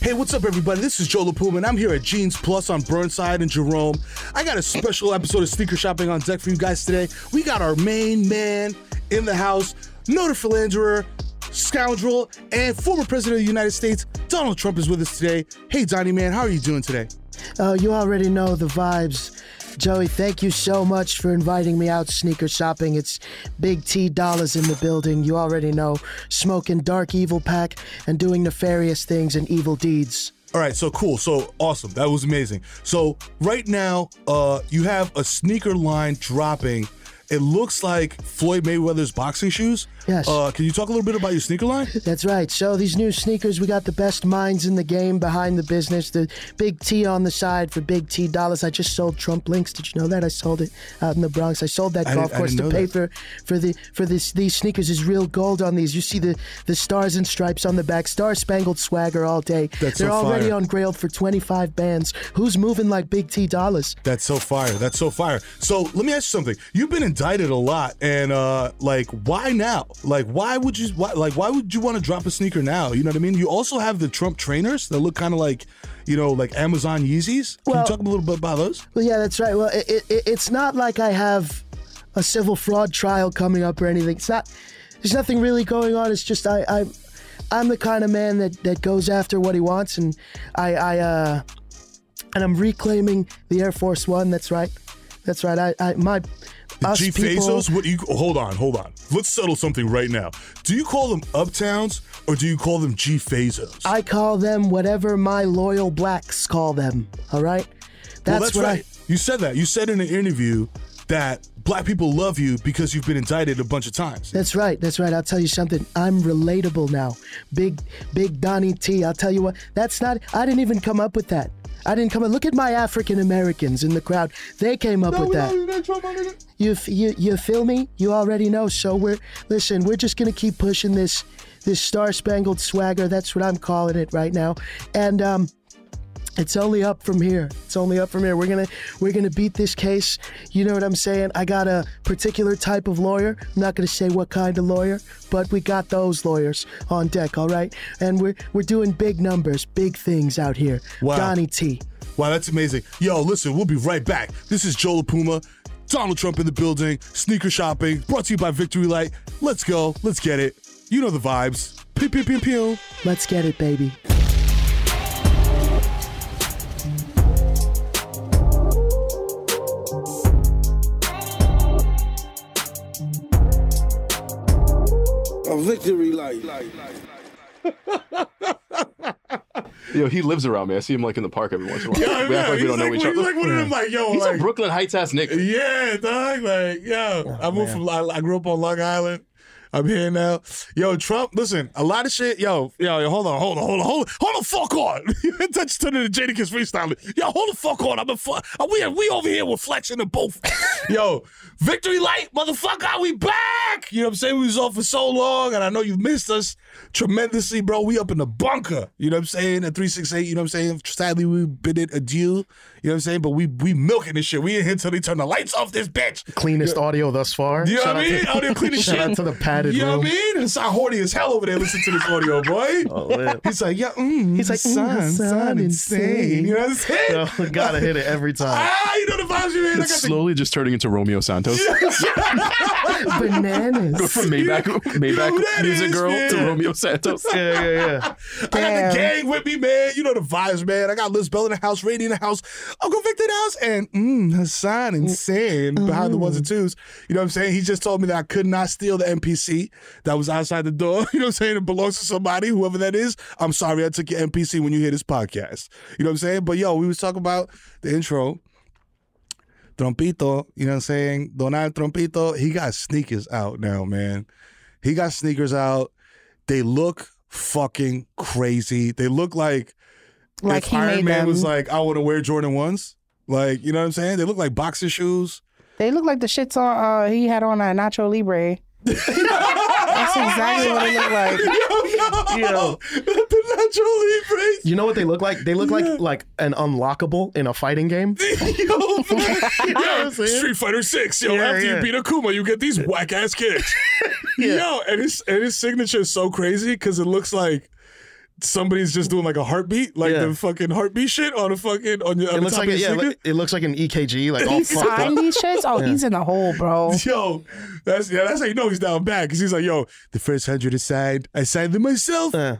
Hey, what's up, everybody? This is Joe LaPuma, and I'm here at Jeans Plus on Burnside and Jerome. I got a special episode of Sneaker Shopping on deck for you guys today. We got our main man in the house, noted philanderer, scoundrel, and former president of the United States, Donald Trump, is with us today. Hey, Donnie, man, how are you doing today? Oh, you already know the vibes. Joey, thank you so much for inviting me out sneaker shopping. It's Big T Dollars in the building. You already know. Smoking dark evil pack and doing nefarious things and evil deeds. All right, so cool. So awesome. That was amazing. So right now, uh, you have a sneaker line dropping. It looks like Floyd Mayweather's boxing shoes. Yes. Uh, can you talk a little bit about your sneaker line? That's right. So these new sneakers, we got the best minds in the game behind the business. The big T on the side for big T dollars. I just sold Trump links. Did you know that? I sold it out in the Bronx. I sold that I golf course to pay that. for for the for this these sneakers is real gold on these. You see the the stars and stripes on the back, star spangled swagger all day. That's They're so already fire. on grailed for 25 bands. Who's moving like big T dollars? That's so fire. That's so fire. So let me ask you something. You've been indicted a lot, and uh, like, why now? Like, why would you? Why, like, why would you want to drop a sneaker now? You know what I mean? You also have the Trump trainers that look kind of like, you know, like Amazon Yeezys. Can Well- you talk a little bit about those? Well, yeah, that's right. Well, it, it, it- it's not like I have a civil fraud trial coming up or anything. It's not. There's nothing really going on. It's just I, I I'm the kind of man that, that goes after what he wants, and I, I uh, and I'm reclaiming the Air Force One. That's right. That's right. I, I my us G. Fazos? What do you? Hold on, hold on. Let's settle something right now. Do you call them Uptowns or do you call them G Fazos? I call them whatever my loyal blacks call them. All right. That's, well, that's what right. You said that. You said in an interview that black people love you because you've been indicted a bunch of times. That's right. That's right. I'll tell you something. I'm relatable now. Big, big Donnie T. I'll tell you what. That's not. I didn't even come up with that. I didn't come up. Look at my African Americans in the crowd. They came up with that. You, you, you feel me? You already know. So we're listen. We're just gonna keep pushing this, this star spangled swagger. That's what I'm calling it right now. And um, it's only up from here. It's only up from here. We're gonna we're gonna beat this case. You know what I'm saying? I got a particular type of lawyer. I'm not gonna say what kind of lawyer, but we got those lawyers on deck, all right? And we're we're doing big numbers, big things out here. Wow. Donnie T. Wow, that's amazing. Yo, listen, we'll be right back. This is Joe LaPuma, Donald Trump in the building, sneaker shopping, brought to you by Victory Light. Let's go. Let's get it. You know the vibes. Pew, pew, pew, pew. Let's get it, baby. A victory light. Yo, he lives around me. I see him like in the park every once in a while. Yeah, we act like we don't know each other. he's like one of them, like, yo, he's like- a Brooklyn Heights ass nigga. Yeah, dog. Like, yo, oh, I moved from. I, I grew up on Long Island. I'm here now. Yo, Trump, listen, a lot of shit. Yo, yo, yo hold on, hold on, hold on, hold on, hold the fuck on. You been Touch to the Jadakiss freestyle. Yo, hold the fuck on. I'm a fu- uh, we we over here with flexing the both. yo, victory light, motherfucker, we back. You know what I'm saying? We was off for so long, and I know you missed us tremendously, bro. We up in the bunker. You know what I'm saying? At 368, you know what I'm saying? Sadly, we bid it adieu. You know what I'm saying? But we we milking this shit. We in here till they turn the lights off this bitch. Cleanest audio thus far. You know what I mean? to- Out there cleaning Shout shit. out to the padded You know what I mean? It's not horny as hell over there listening to this audio, boy. Oh, man. He's like, yeah, mm, He's like, mm, son, Hassan, son, insane. insane. You know what I'm saying? Yo, gotta hit it every time. Ah, you know the vibes, man. I got It's the slowly just turning into Romeo Santos. Bananas. From Maybach, who Maybach that Music is, Girl to Romeo Santos. yeah, yeah, yeah. I got the gang with me, man. You know the vibes, man. I got Lizbel in the house, Rainey in the house, Uncle Victor in the house, and mm, Hassan insane behind the ones and twos. You know what I'm saying? He just told me that I could not steal the NPC that was outside the door. You know what I'm saying? It belongs to somebody, whoever that is. I'm sorry I took your NPC when you hear this podcast. You know what I'm saying? But yo, we was talking about the intro. Trompito, you know what I'm saying? Donald Trompito, he got sneakers out now, man. He got sneakers out. They look fucking crazy. They look like Like if Iron Man them. was like, I want to wear Jordan ones. Like, you know what I'm saying? They look like boxer shoes. They look like the shits on uh he had on a Nacho Libre. That's exactly what it looked like. Yo. the Nacho Libres. You know what they look like? They look like like an unlockable in a fighting game. yo, Street Fighter Six. Yo, Yeah, after yeah. you beat Akuma, you get these whack ass kicks. Yo, and his and his signature is so crazy because it looks like somebody's just doing like a heartbeat, like Yeah. the fucking heartbeat shit on a fucking on, your, on It the looks top like of a, your yeah, like- it looks like an EKG, like all fucked up. These shits? Oh, he's in the hole, bro. Yo, that's yeah, that's how you know he's down bad because he's like, yo, the first hundred is signed. I signed them myself. Yeah.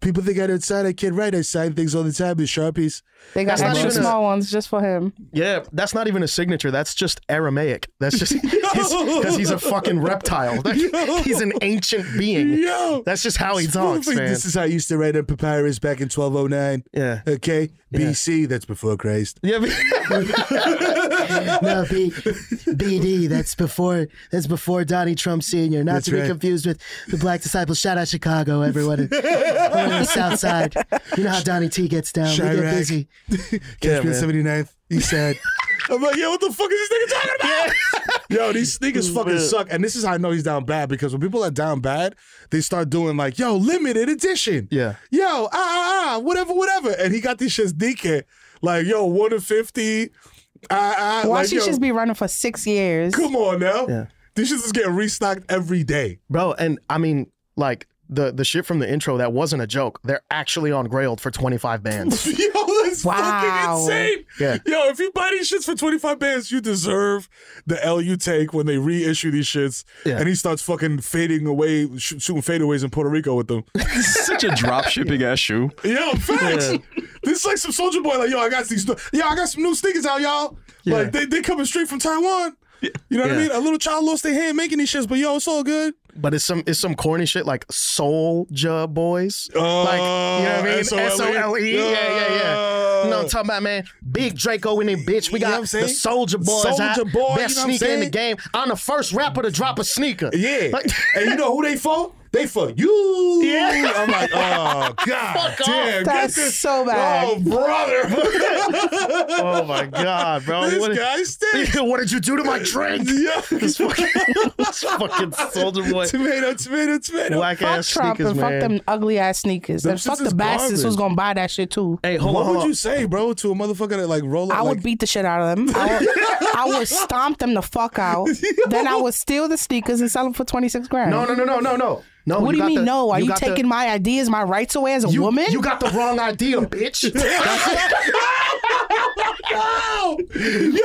People think I don't sign. I can't write. I sign things all the time with sharpies. They got That's not extra even a- small ones just for him. Yeah, that's not even a signature. That's just Aramaic. That's just because he's a fucking reptile. That- he's an ancient being. Yo, That's just how he People talks, think man. This is how I used to write on papyrus back in 1209. Yeah. Okay, BC. That's before Christ. Yeah, but- no, B, BD. That's before. That's before Donnie Trump Sr. Not That's to be right. confused with the Black Disciples. Shout out Chicago, everyone. everyone on the South Side. You know how Donnie T gets down. We get busy. Catch me man. at 79th. He said. I'm like, yo, what the fuck is this nigga talking about? yo, these sneakers fucking suck. And this is how I know he's down bad because when people are down bad, they start doing like, yo, limited edition. Yeah. Yo, ah, ah, ah, whatever, whatever. And he got these shits deacon. Like, yo, 1 to 50. Ah, ah. Why like, she yo, just be running for six years? Come on now. Yeah. These shits is getting restocked every day. bro. And I mean, like the the shit from the intro that wasn't a joke. They're actually on Grailed for twenty five bands. Yo, that's Wow. fucking insane. Yeah. Yo, if you buy these shits for 25 bands, you deserve the L you take when they reissue these shits. Yeah. And he starts fucking fading away, sh- shooting fadeaways in Puerto Rico with them. Such a drop shipping ass shoe. Yo, facts. This is like some soldier boy, like, yo, I got these, yo, I got some new sneakers out, y'all. Yeah. Like, they, they coming straight from Taiwan. You know what I Yeah. mean? A little child lost their hand making these shits, but yo, it's all good. but it's some it's some corny shit like Soldier Boys. Like you know what I mean? Oh, S-O-L-E? S O L E. Yeah, yeah, yeah. You know what I'm talking about, man? Big Draco in it, bitch. We You know got I'm saying? the Soldier Boys. Soulja out. Boy, best you know what I'm sneaker in the saying? game. I'm the first rapper to drop a sneaker. Yeah. Like- and you know who they for? They for you. Yeah. I'm like, oh, God damn. That's get this- so bad. Oh, brother. oh my god, bro! this What, guy stinks. what did you do to my drink? Yeah. This fucking, this fucking Soldier Boy. tomato, tomato, tomato. Black Fuck ass Trump sneakers, and man. fuck them ugly ass sneakers. Them And fuck the bastards who's gonna buy that shit too. Hey, hold what on, hold would on. you say, bro, to a motherfucker that like roll up? I like, would beat the shit out of them. I would, I would stomp them the fuck out. then I would steal the sneakers and sell them for twenty six grand. No, no, no, no, no, no. No. What do you got mean? the- no? Are you, got the- taking my ideas, my rights away as a you, woman? You got the wrong idea, bitch. no.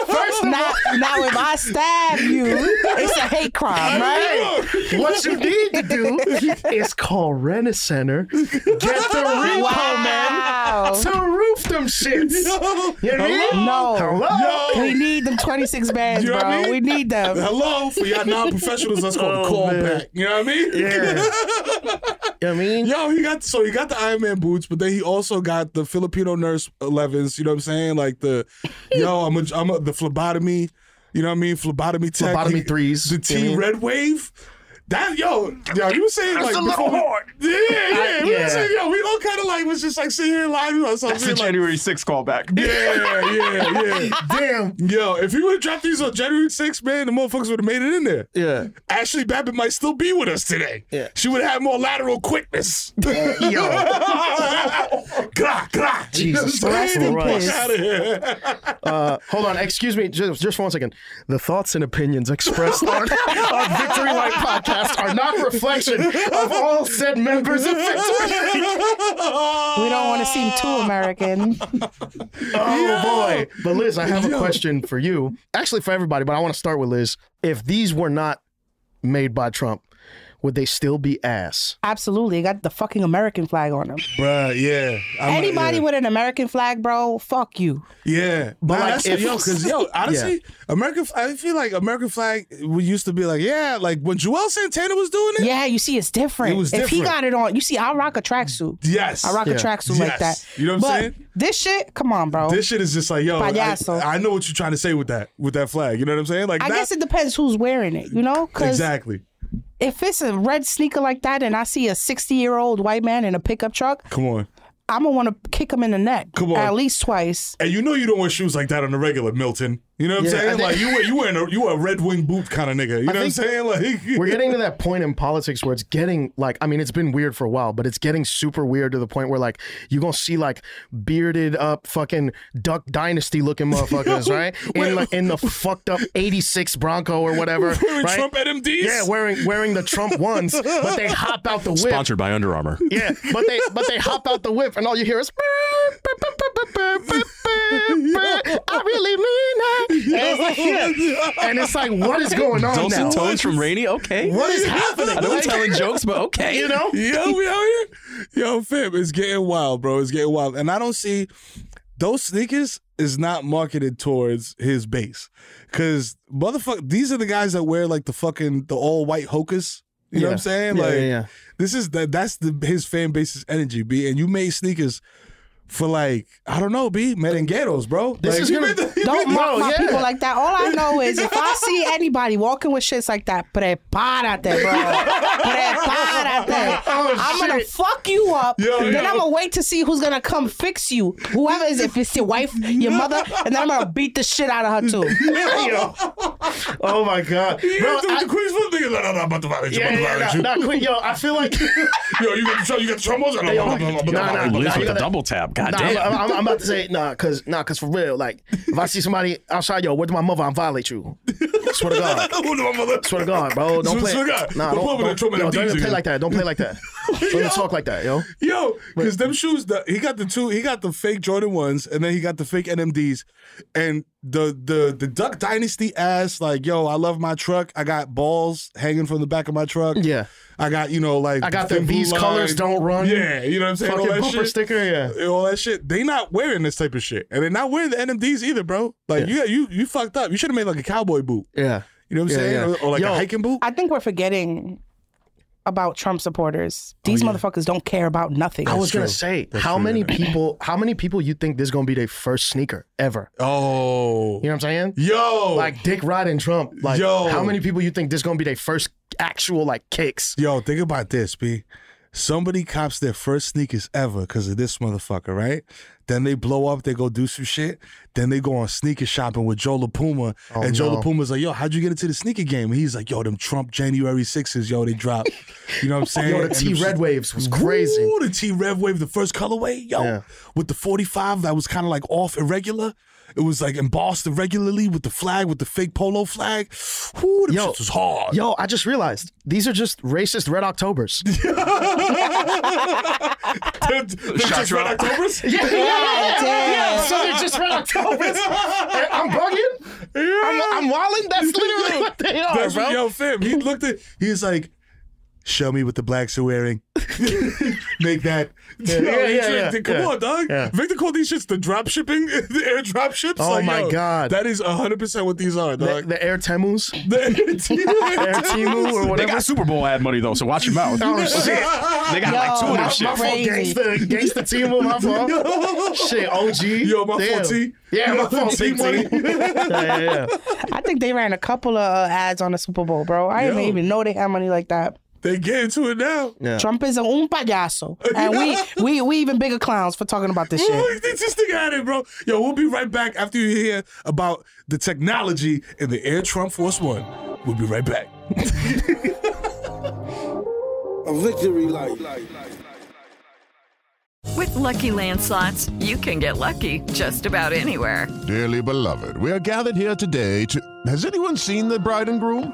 First now, now if I stab you, it's a hate crime, right? What you need to do is call Rena Center, get the repo Wow. man to roof them shits. You know what I mean? No. Hello? We need them 26 bands, You know bro. I mean? We need them. Hello, for y'all non-professionals, that's called a Oh, call man. back. You know what I mean? Yeah. You know what I mean? Yo, he got so he got the Iron Man boots, but then he also got the Filipino nurse 11s. You know what I'm saying? Like the yo, I'm a, I'm a, the phlebotomy. You know what I mean? Phlebotomy tech. Phlebotomy threes, The you know what mean? Red Wave. That yo, yo, you were saying like a little before we- hard. Yeah, yeah, we yeah. were saying yo, we all kind of like was just like sitting here live. Or something, That's the like, January 6th callback. Yeah, yeah, yeah. Damn. Yo, if you would have dropped these on January 6th, man, the motherfuckers would have made it in there. Yeah. Ashley Babbitt might still be with us today. Yeah. She would have had more lateral quickness. Yo. Gra, gra. Jesus Christ. Out of here. Uh, hold on, excuse me, just, just for one second. The thoughts and opinions expressed on, on Victory Light Podcast are not a reflection of all said members of Victory. We don't want to seem too American. Oh boy! But Liz, I have a question for you. Actually, for everybody, but I want to start with Liz. If these were not made by Trump, would they still be ass? Absolutely. It got the fucking American flag on them. Bruh, yeah. I'm not- Anybody yeah. with an American flag, bro, fuck you. Yeah, But, but like, that's if- yo, because yo, honestly, American. I feel like American flag. We used to be like, yeah, like when Juelz Santana was doing it. Yeah, you see, it's different. It was If he got it on, you see, I rock a tracksuit. Yes, I rock Yeah. a tracksuit like that. You know what I'm but saying? This shit, come on, bro. This shit is just like, yo, I, Payaso. I know what you're trying to say with that, with that flag. You know what I'm saying? Like, I that- guess it depends who's wearing it, you know? Exactly. If it's a red sneaker like that and I see a 60 year old white man in a pickup truck, Come on, I'm to want to kick him in the neck Come on. at least twice. and you know you don't wear shoes like that on the regular, Milton. You know what I'm saying? think- Like you, were you wearing a you a red wing boot kind of nigga. You know what I'm saying? Like We're getting to that point in politics where it's getting like, I mean, it's been weird for a while, but it's getting super weird to the point where like you're gonna see like bearded up fucking Duck Dynasty looking motherfuckers, right? In like in the fucked up '86 Bronco or whatever, wearing right? Trump NMDs. Yeah, wearing wearing the Trump ones, but they hop out the whip. Sponsored by Under Armour. Yeah, but they but they hop out the whip and all you hear is I really mean that. And it's like, yeah. And it's like, what is going on Dulcet now? tones from Rainey. Okay. What is happening? I know we're Like- telling jokes, but okay. You know? Yo, we out here. Yo, fam, it's getting wild, bro. It's getting wild. And I don't see those sneakers is not marketed towards his base. Cause motherfucker, these are the guys that wear like the fucking the all white hocus. You know what I'm saying? Yeah, like yeah, yeah. this is that that's the his fan base's energy, B. And you made sneakers for like, I don't know, B, merengueros, bro. This Like, is gonna- the- Don't made the- mock my yeah. people like that. All I know is if I see anybody walking with shits like that, prepárate, bro. Prepárate. Oh, I'm gonna fuck you up. Yo, then yo. I'm gonna wait to see who's gonna come fix you. Whoever is, if it's your wife, your mother, and then I'm gonna beat the shit out of her too. Yo. Oh my god, You bro! I- the Queen's Foot niggas. Like, no, no, I'm about to violate you. yeah, I'm about to yeah, you. nah, nah, quick, yo, I feel like Yo, you got the you got the trombos. Hey, yo, nah, nah, nah, with you the gotta- double tap. God Nah, damn. I'm, I'm, I'm about to say nah, cause nah, cause for real, like if I see somebody outside, yo, where's my mother? I'm violate you. Swear to God. Who know my mother? Swear to God, bro. Don't play. swear to God. Nah, Don't don't, don't, yo, don't play like that. Don't play like that. Don't even talk like that, yo. Yo, because them shoes, the, he got the two, he got the fake Jordan ones, and then he got the fake NMDs, and the the the Duck Dynasty ass, like, yo, I love my truck. I got balls hanging from the back of my truck. Yeah. I got you know like I got the these colors don't run. Yeah, you know what I'm saying. Fucking all that bumper shit. sticker, yeah. all that shit. They not wearing this type of shit, and they're not wearing the NMDs either, bro. Like you, you, you fucked up. You should have made like a cowboy boot. Yeah. You know what I'm Yeah, saying, yeah. or, or like Yo, a hiking boot. I think we're forgetting about Trump supporters. Oh, These motherfuckers don't care about nothing. I was gonna say, That's how true, many people? How many people you think this is gonna be their first sneaker ever? oh, You know what I'm saying? yo, Like Dick riding Trump. Like, Yo. how many people you think this is gonna be their first actual like kicks? Yo, think about this, B. Somebody cops their first sneakers ever because of this motherfucker, right? Then they blow up, they go do some shit. Then they go on sneaker shopping with Joe LaPuma. Oh, and Joe no. LaPuma's like, yo, how'd you get into the sneaker game? And he's like, yo, them Trump January 6s, yo, they dropped. You know what I'm saying? Yo, the T Red Waves was crazy. Ooh, the T Red Wave, the first colorway, yo, Yeah. with the 45 that was kind of like off irregular. It was like embossed irregularly with the flag, with the fake polo flag. Yo, shits was hard. Yo, I just realized these are just racist Red Octobers. Shots Red Octobers? yeah, yeah, yeah, yeah, yeah. So they're just Red Octobers. I'm bugging. I'm, I'm wilding. That's literally what they are, That's bro. yo, fam. He looked at. He's like, Show me what the blacks are wearing. Make that. Yeah, Yo, yeah, yeah, yeah. Come yeah. on, dog. Yeah. Victor called these shits the drop shipping, the air drop ships. Oh Like, my yo, God. That is 100% what these are, The, dog. the Air Temus, The Air Temu, or They whatever. got Super Bowl ad money though, so watch your mouth. Oh, shit. They got like two of them Yo, shit. My fault, Crazy. gangsta, gangsta Temu, my fault. Shit, OG. Yo, my Damn. fault, T. Yeah, my fault, T T. money. yeah, yeah, yeah. I think they ran a couple of uh, ads on the Super Bowl, bro. I didn't even know they had money like that. They get into it now. Yeah. Trump is a un payaso, and we we we even bigger clowns for talking about this shit. Look, this this at it, bro. Yo, we'll be right back after you hear about the technology in the Air Trump Force One. We'll be right back. A victory light. With Lucky Land slots, you can get lucky just about anywhere. Dearly beloved, we are gathered here today to. Has anyone seen the bride and groom?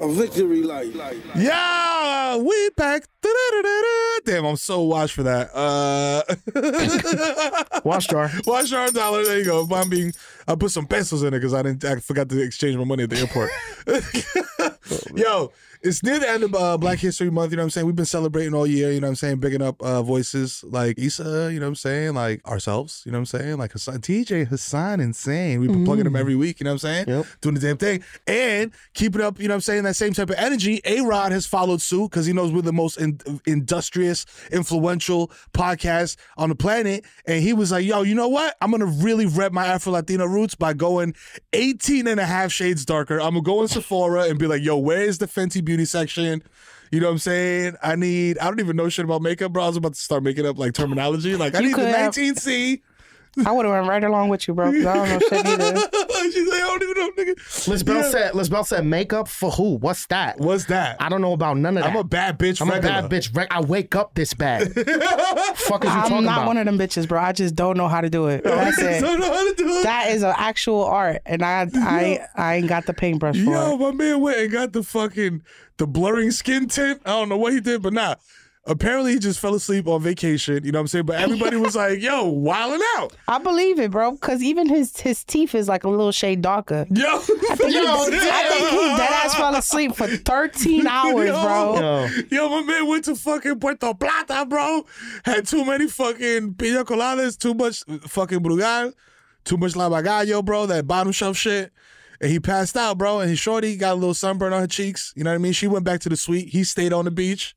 A victory light. Yeah, we back. Damn, I'm so washed for that. Uh, Wash jar. Wash jar dollar. There you go. If I'm being, I put some pesos in it because I didn't. I forgot to exchange my money at the airport. Yo, it's near the end of uh, Black History Month. You know what I'm saying? We've been celebrating all year. You know what I'm saying? Bigging up uh, voices like Issa. You know what I'm saying? Like ourselves. You know what I'm saying? Like Hassan, TJ Hassan, insane. We've been plugging them every week. You know what I'm saying? Doing the damn thing and keeping up. You know what I'm saying? That same type of energy. A Rod has followed suit because he knows we're the most in, industrious, influential podcast on the planet. And he was like, yo, you know what? I'm going to really rep my Afro Latino roots by going 18 and a half shades darker. I'm going to go in Sephora and be like, yo, where is the Fenty Beauty section? You know what I'm saying? I need, I don't even know shit about makeup, bro. I was about to start making up like terminology. Like, I You need the have- 19C. I would have went right along with you, bro. 'cause I don't know shit either. She's like, I don't even know, nigga. Lizbel Yeah. said, Lizbel said, makeup for who? What's that? What's that? I don't know about none of that. I'm a bad bitch I'm regular. a bad bitch. Reg- I wake up this bad. Fuck is you I'm talking not about? one of them bitches, bro. I just don't know how to do it. That's it. don't know how to do it. That is an actual art, and I I I ain't got the paintbrush for Yo, it. my man went and got the fucking the blurring skin tint. I don't know what he did, but nah. Apparently he just fell asleep on vacation. You know what I'm saying? But everybody was like, "Yo, wilding out." I believe it, bro, because even his his teeth is like a little shade darker. Yo, I think, he, I think he dead ass fell asleep for 13 hours, bro. Yo, my man went to fucking Puerto Plata, bro. Had too many fucking pina coladas, too much fucking brugal, too much lavagallo, bro. That bottom shelf shit. And he passed out, bro. And his shorty got a little sunburn on her cheeks. You know what I mean? She went back to the suite. He stayed on the beach.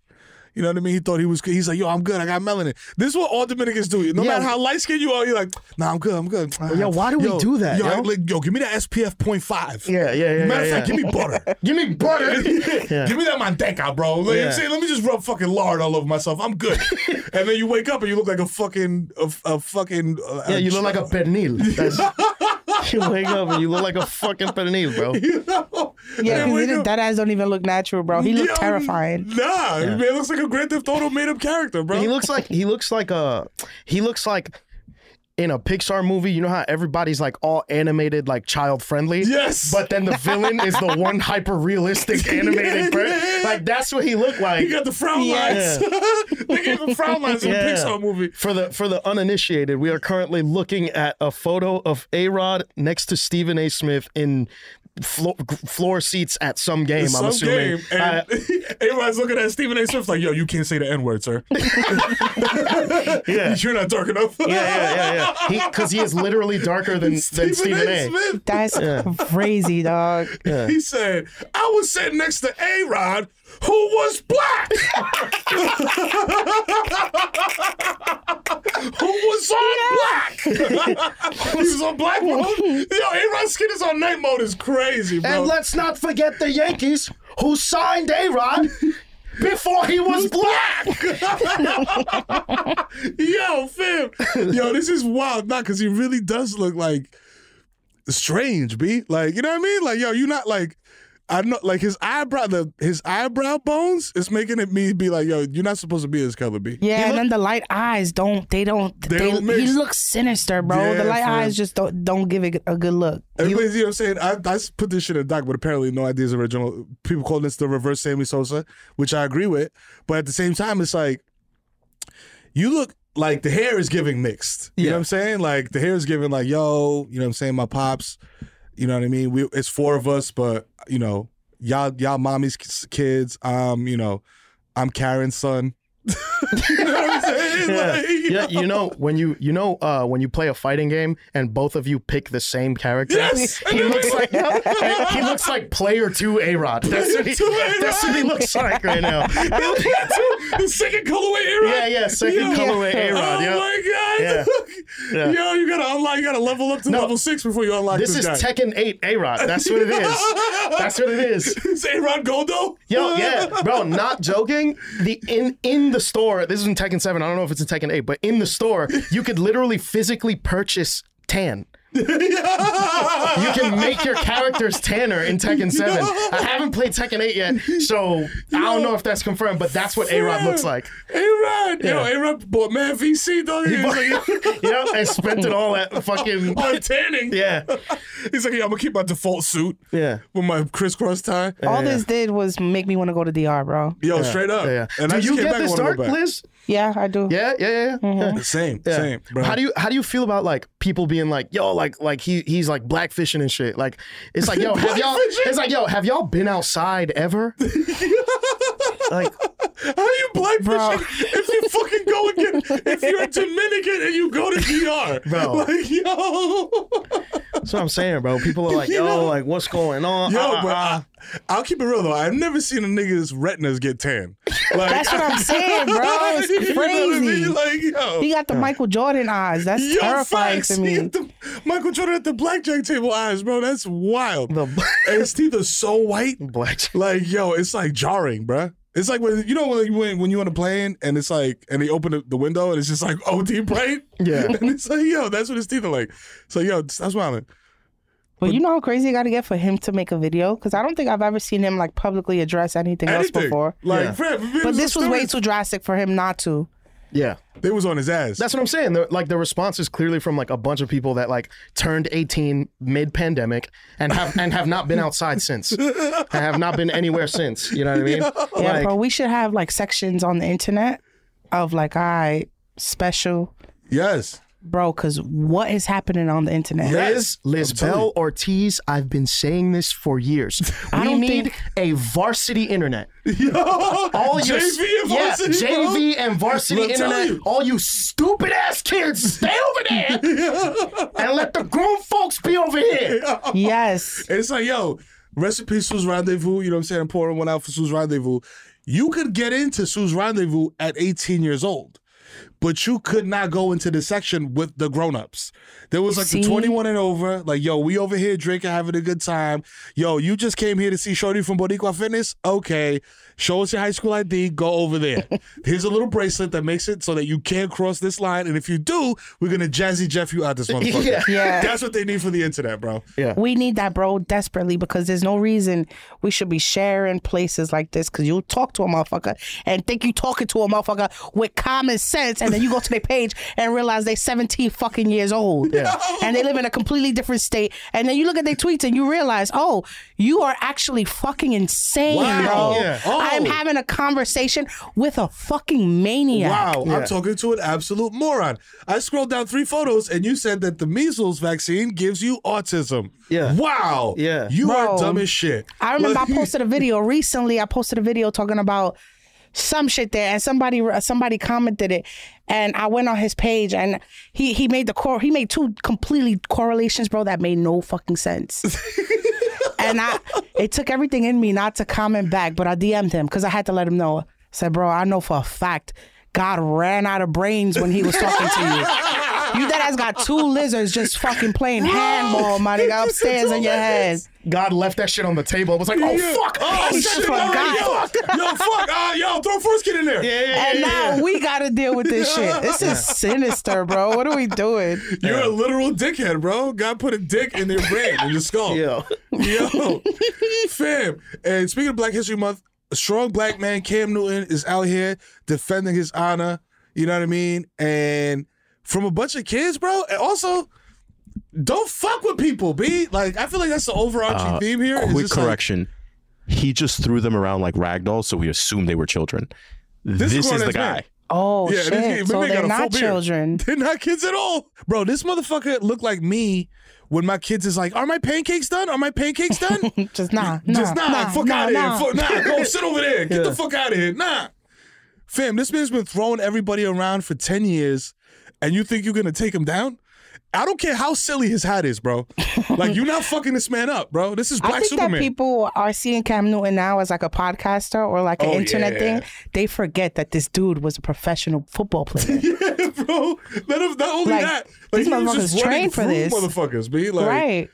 You know what I mean? He thought he was good. He's like, yo, I'm good. I got melanin. This is what all Dominicans do. No Yeah. matter how light skinned you are, you're like, nah, I'm good. I'm good. Yo, why do we do that, Yo, yo? like, yo, give me that SPF 0.5. Yeah, yeah, yeah. Matter of yeah, fact, yeah. give me butter. Give me butter. Yeah. Give me that manteca, bro. Like, you know what Yeah. I'm saying? Let me just rub fucking lard all over myself. I'm good. and then you wake up and you look like a fucking, a, a fucking. Uh, Yeah, you look like a pernil. That's, you wake up and you look like a fucking pernil, bro. Yeah, wake because that ass don't even look natural, bro. He looks Yo, terrifying. Nah, Yeah. man, looks like a Grand Theft Auto made up character, bro. He looks like he looks like a he looks like in a Pixar movie, you know how everybody's like all animated, like child friendly. Yes. But then the villain is the one hyper realistic animated person. Like that's what he looked like. He got the frown lines. they gave him frown lines in a Pixar movie. For the for the uninitiated, we are currently looking at a photo of A Rod next to Stephen A. Smith in floor, floor seats at some game. I'm assuming. game, and uh, everybody's looking at Stephen A. Smith like, "Yo, you can't say the N word, sir. yeah, you're not dark enough." yeah, yeah, yeah, yeah. Because he, is literally darker than than Stephen A. Smith. That's Yeah. crazy, dog. He said, "I was sitting next to A. Rod, who was black, who was on black. he was on black mode. Yo, A. Rod's skin is on night mode is crazy, bro. And let's not forget the Yankees, who signed A Rod before he was black. Yo, fam. Yo, this is wild. Not because he really does look like strange, B. Like, you know what I mean? Like, yo, you're not like I know like his eyebrow the his eyebrow bones is making it me be like, yo, you're not supposed to be this color, B. Yeah, and then the light eyes don't they don't They they, don't mix. he looks sinister, bro. Yeah, the light fam. eyes just don't don't give it a good look. Everybody's, you know what I'm saying? I, I put this shit in doc, but apparently no idea is original. People call this the reverse Sammy Sosa, which I agree with. But at the same time, it's like, you look like the hair is giving mixed. You know what I'm saying? Like the hair is giving like, yo, you know what I'm saying? My pops, you know what I mean? We It's four of us, but, you know, y'all, y'all mommy's kids. Um, you know, I'm Karen's son. you know what I'm saying? Yeah. Like, yeah, you know when you you know uh, when you play a fighting game and both of you pick the same character. Yes! he looks like he looks like player two A Rod. That's what he, that's what he looks like right now. the second colorway A-Rod? Yeah, yeah, second colorway A-Rod, Oh yeah. my god. Yeah. Yeah. Yo, you gotta unlock, you gotta level up to No. level six before you unlock This this, is guy. Tekken 8 A Rod. That's what it is. That's what it is. It's A-Rod Goldo? Yo, yeah, bro, not joking. The in in the store, this is in Tekken 7. I don't know if it's in Tekken 8, but in the store, you could literally physically purchase tan. you can make your characters tanner in Tekken 7. I haven't played Tekken 8 yet, so I don't know if that's confirmed, but that's what A-Rod looks like. A-Rod. Yo, Yeah. A-Rod bought man VC, dog. He's like, You know, and spent it all at fucking on tanning. Yeah. He's like, yeah, I'm gonna keep my default suit. Yeah. With my crisscross tie. All this did was make me want to go to DR, bro. Yo, straight up. Yeah. And Do I just you came get back, I this wanna go dark, back. Liz? Yeah, I do. Yeah, yeah, yeah. yeah. Same, Yeah. same, bro. How do you how do you feel about like people being like, yo, like like he he's like blackfishing and shit? Like it's like, yo, have y'all it's like, yo, have y'all been outside ever? like How you blackfishing if you fucking go and get if you're a Dominican and you go to DR? Bro. Like, yo. that's what I'm saying, bro. People are like, You yo, know- like what's going on? Yo, Uh, but uh, I, I'll keep it real though. I've never seen a nigga's retinas get tan. Like, That's what I'm saying, bro. It's You know what I crazy. mean? Like, yo. He got the Michael Jordan eyes. That's Yo, terrifying facts. to me. the- Michael Jordan at the blackjack table eyes, bro. That's wild. The- and his teeth are so white. Black. Like, yo, it's like jarring, bro. It's like when you know when when, when you on a plane and it's like and they open the, the window and it's just like OD plane. Yeah. and it's like yo, that's what his teeth are like. So yo, that's why I'm. But you know how crazy you got to get for him to make a video? Because I don't think I've ever seen him like publicly address anything, else before. Like, Yeah. Fred, But this was way too drastic for him not to. yeah. They was on his ass. That's what I'm saying. The, like the response is clearly from like a bunch of people that like turned 18 mid pandemic and have and have not been outside since. and have not been anywhere since. You know what I mean? Yeah, Like, bro. We should have like sections on the internet of like, all right, special, yes. Bro. Because what is happening on the internet? Liz, Lizbel Ortiz, I've been saying this for years. I we don't need think- a varsity internet. Yo, All your JV and yeah, varsity, bro. JV and varsity I'm internet. you. All you stupid ass kids, stay over there and let the grown folks be over here. Yes. It's like, yo, recipe Sue's Rendezvous, you know what I'm saying? I'm pouring one out for Sue's Rendezvous. You could get into Sue's Rendezvous at 18 years old, but you could not go into the section with the grown-ups. There was like See? the 21 and over, like, yo, we over here drinking, having a good time. Yo, you just came here to see Shorty from Boricua Fitness? Okay. Show us your high school ID, go over there. Here's a little bracelet that makes it so that you can't cross this line. And if you do, we're gonna jazzy Jeff you out this motherfucker. Yeah. Yeah. That's what they need for the internet, bro. Yeah. We need that, bro, desperately because there's no reason we should be sharing places like this because you'll talk to a motherfucker and think you're talking to a motherfucker with common sense and then you go to their page and realize they're 17 fucking years old. Yeah. And they live in a completely different state. And then you look at their tweets and you realize, oh, you are actually fucking insane, Wow. bro. Yeah. Oh. I'm having a conversation with a fucking maniac. Wow, I'm talking to an absolute moron. I scrolled down three photos and you said that the measles vaccine gives you autism. Yeah. Wow. Yeah. You are dumb as shit. I remember I posted a video recently. I posted a video talking about some shit there, and somebody uh, somebody commented it, and I went on his page, and he he made the core he made two completely correlations, bro, that made no fucking sense. and I it took everything in me not to comment back, but I DM'd him because I had to let him know. I said, bro, I know for a fact God ran out of brains when he was talking to you. You that has got two lizards just fucking playing handball, my nigga, upstairs in your head. God left that shit on the table. It was like, oh Yeah. fuck, Oh, He shit. forgot. Yo, yo, fuck. Uh, yo, throw first kid in there. Yeah, yeah, yeah And now we gotta deal with this shit. This is sinister, bro. What are we doing? You're a literal dickhead, bro. God put a dick in their brain, in your skull. Yo. Yo. Fam. And speaking of Black History Month, a strong black man, Cam Newton, is out here defending his honor. You know what I mean? And from a bunch of kids, bro. And also, don't fuck with people, B. Like, I feel like that's the overarching Uh, theme here. Quick just like, correction. he just threw them around like ragdolls, so we assumed they were children. This This, is is the grown-ass man. guy. Oh Yeah, shit! this- so they're not beard. children. They're not kids at all. Bro, this motherfucker looked like me when my kids is like, Are my pancakes done? Are my pancakes done? Just nah, Just nah, nah, nah, fuck nah, out of nah. here. Fuck, nah, go sit over there. Get the fuck out of here. Nah. Fam, this man's been throwing everybody around for 10 years, and you think you're gonna take him down? I don't care how silly his hat is, bro. like, you're not fucking this man up, bro. This is I Black think Superman. that people are seeing Cam Newton now as like a podcaster or like an Oh, internet yeah. thing. They forget that this dude was a professional football player. yeah, bro. Not, not only Like, that, these motherfuckers trained for this. Motherfuckers, be like, right.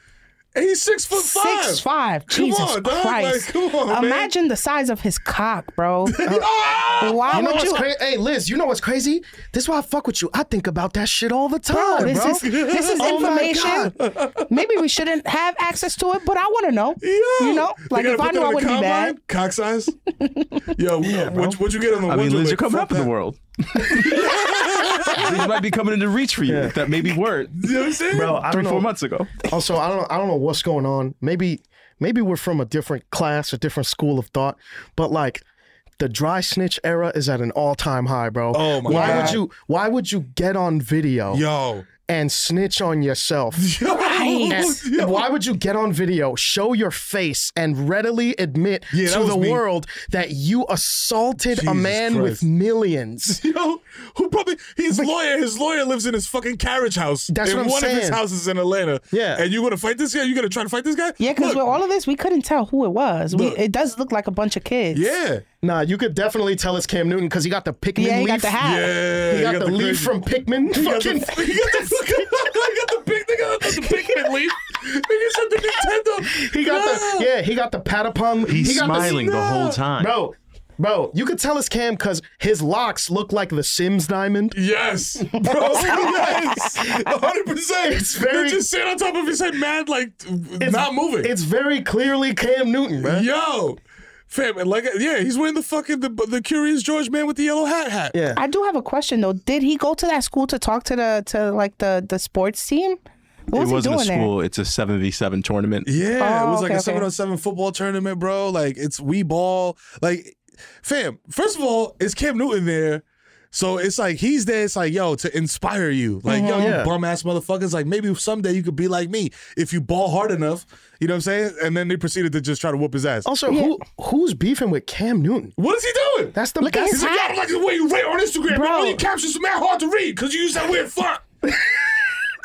And he's six foot five. Six five. Come Jesus on. Christ. Like, come on, man. Imagine the size of his cock, bro. Ah! Why You know would what's you? crazy? Hey, Liz, you know what's crazy? This is why I fuck with you. I think about that shit all the time, Bro, this bro. is this is Oh information. Maybe we shouldn't have access to it, but I want to know. Yo, You know, like if I knew I wouldn't the be bad. Cock size. Yo, what, what you get on the I mean, Liz, you're coming fuck up in the world. Things might be coming into reach for you that maybe weren't You know what I'm saying? Bro, I three, four know. months ago. Also, I don't I don't know what's going on. Maybe maybe we're from a different class, a different school of thought, but like the dry snitch era is at an all-time high, bro. Oh, my why God. would you why would you get on video Yo. And snitch on yourself? Right. And why would you get on video, show your face, and readily admit Yeah, to the me. world that you assaulted a Jesus man with millions? Yo, who probably his lawyer? His lawyer lives in his fucking carriage house. That's in what I'm one of his saying. houses in Atlanta. Yeah. and you gonna fight this guy? You gonna try to fight this guy? Yeah, because with all of this, we couldn't tell who it was. We, it does look like a bunch of kids. yeah, Nah, you could definitely tell it's Cam Newton because he got the Pikmin Yeah, he leaf. got the hat. yeah. He got, the, leaf crazy- from Pikmin. He got the, Fucking he got the fucking. he got the big. They got the, the Pikmin leaf. Nigga said the Nintendo. He got No. the yeah. He got the Patapon. He's he got smiling the whole time. bro. Bro, you could tell it's Cam because his locks look like the Sims diamond. Yes, bro. yes, hundred percent. It's very- They just sit on top of his head, mad, like not moving. It's very clearly Cam Newton, bro. Yo, fam, and like, yeah, he's wearing the fucking the, the Curious George man with the yellow hat hat. Yeah. I do have a question though. Did he go to that school to talk to the to like the the sports team? What was it he wasn't a doing there? school. It's a seven v seven tournament. Yeah, Oh, it was oh, like okay, a okay. seven on seven football tournament, bro. Like it's we ball. Like, fam. First of all, it's Cam Newton there. So it's like he's there. It's like yo to inspire you, like yo, you Yeah. bum ass motherfuckers. Like maybe someday you could be like me if you ball hard enough. You know what I'm saying? And then they proceeded to just try to whoop his ass. Also, who who's beefing with Cam Newton? What is he doing? That's the Look at that's He's like, hat. I don't like the way you write on Instagram, bro. Bro. All your captions are mad hard to read because you use that weird font.